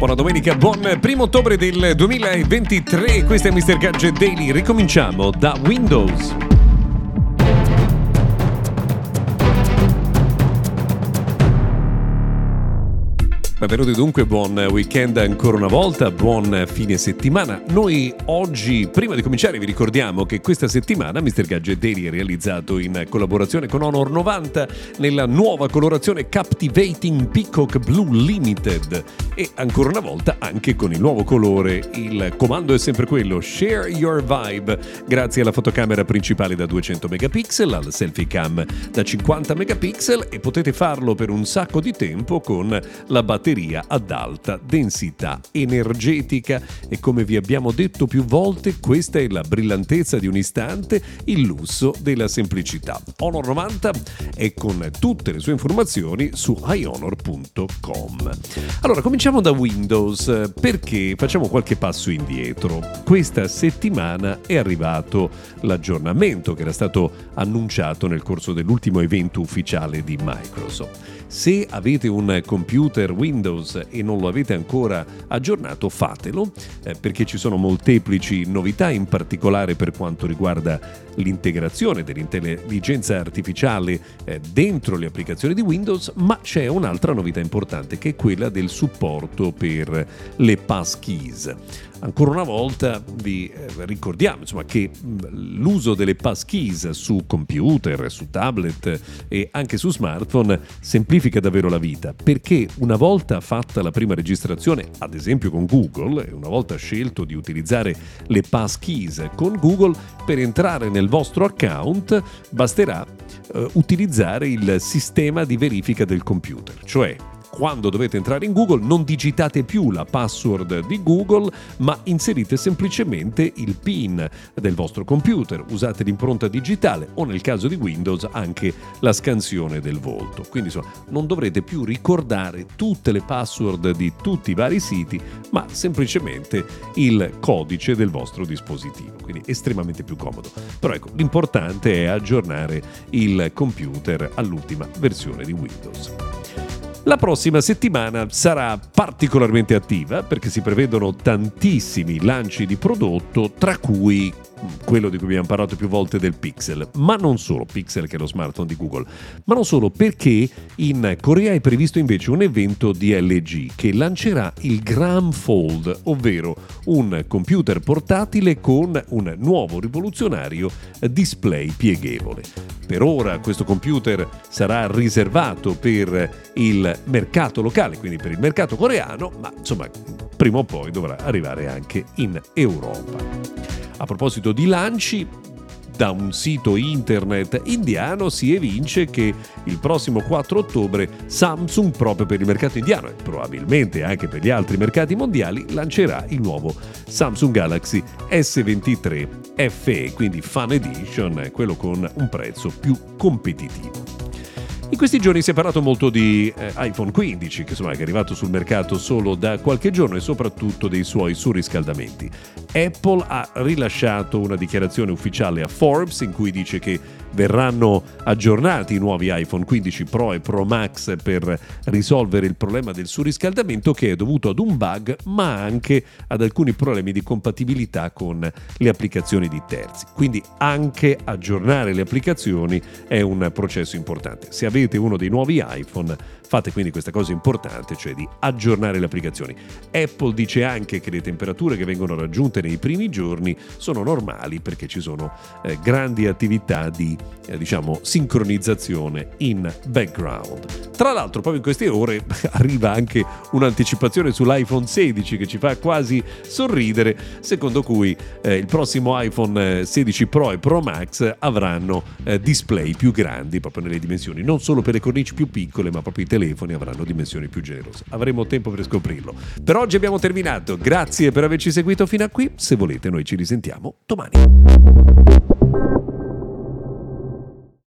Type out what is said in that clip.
Buona domenica, buon primo ottobre del 2023. Questo è Mr. Gadget Daily. Ricominciamo da Windows. Benvenuti dunque, buon weekend ancora una volta, buon fine settimana. Noi oggi, prima di cominciare, vi ricordiamo che questa settimana Mr. Gadget Daily è realizzato in collaborazione con Honor 90 nella nuova colorazione Captivating Peacock Blue Limited e ancora una volta anche con il nuovo colore. Il comando è sempre quello, Share Your Vibe, grazie alla fotocamera principale da 200 megapixel, al selfie cam da 50 megapixel e potete farlo per un sacco di tempo con la batteria batteria ad alta densità energetica e come vi abbiamo detto più volte questa è la brillantezza di un istante, il lusso della semplicità. Honor 90 è con tutte le sue informazioni su hionor.com. Allora cominciamo da Windows perché facciamo qualche passo indietro. Questa settimana è arrivato l'aggiornamento che era stato annunciato nel corso dell'ultimo evento ufficiale di Microsoft. Se avete un computer Windows e non lo avete ancora aggiornato, fatelo, eh, perché ci sono molteplici novità, in particolare per quanto riguarda l'integrazione dell'intelligenza artificiale eh, dentro le applicazioni di Windows, ma c'è un'altra novità importante che è quella del supporto per le passkeys. Ancora una volta vi eh, ricordiamo insomma, che l'uso delle passkeys su computer, su tablet e anche su smartphone semplifica davvero la vita perché una volta fatta la prima registrazione, ad esempio con Google, e una volta scelto di utilizzare le passkeys con Google, per entrare nel vostro account basterà eh, utilizzare il sistema di verifica del computer, cioè quando dovete entrare in Google non digitate più la password di Google, ma inserite semplicemente il PIN del vostro computer, usate l'impronta digitale o nel caso di Windows anche la scansione del volto. Quindi insomma, non dovrete più ricordare tutte le password di tutti i vari siti, ma semplicemente il codice del vostro dispositivo. Quindi estremamente più comodo. Però ecco, l'importante è aggiornare il computer all'ultima versione di Windows. La prossima settimana sarà particolarmente attiva perché si prevedono tantissimi lanci di prodotto, tra cui quello di cui abbiamo parlato più volte del Pixel, ma non solo, Pixel che è lo smartphone di Google, ma non solo perché in Corea è previsto invece un evento di LG che lancerà il Gram Fold, ovvero un computer portatile con un nuovo rivoluzionario display pieghevole. Per ora questo computer sarà riservato per il mercato locale, quindi per il mercato coreano, ma insomma prima o poi dovrà arrivare anche in Europa. A proposito di lanci, da un sito internet indiano si evince che il prossimo 4 ottobre Samsung, proprio per il mercato indiano e probabilmente anche per gli altri mercati mondiali, lancerà il nuovo Samsung Galaxy S23 FE, quindi Fan Edition, quello con un prezzo più competitivo. In questi giorni si è parlato molto di eh, iPhone 15, che insomma è arrivato sul mercato solo da qualche giorno e soprattutto dei suoi surriscaldamenti. Apple ha rilasciato una dichiarazione ufficiale a Forbes in cui dice che verranno aggiornati i nuovi iPhone 15 Pro e Pro Max per risolvere il problema del surriscaldamento che è dovuto ad un bug ma anche ad alcuni problemi di compatibilità con le applicazioni di terzi. Quindi anche aggiornare le applicazioni è un processo importante. Se avete uno dei nuovi iPhone Fate quindi questa cosa importante, cioè di aggiornare le applicazioni. Apple dice anche che le temperature che vengono raggiunte nei primi giorni sono normali perché ci sono eh, grandi attività di eh, diciamo sincronizzazione in background. Tra l'altro proprio in queste ore arriva anche un'anticipazione sull'iPhone 16 che ci fa quasi sorridere, secondo cui eh, il prossimo iPhone 16 eh, Pro e Pro Max avranno eh, display più grandi proprio nelle dimensioni, non solo per le cornici più piccole, ma proprio i telefoni avranno dimensioni più generose. Avremo tempo per scoprirlo. Per oggi abbiamo terminato. Grazie per averci seguito fino a qui. Se volete, noi ci risentiamo domani.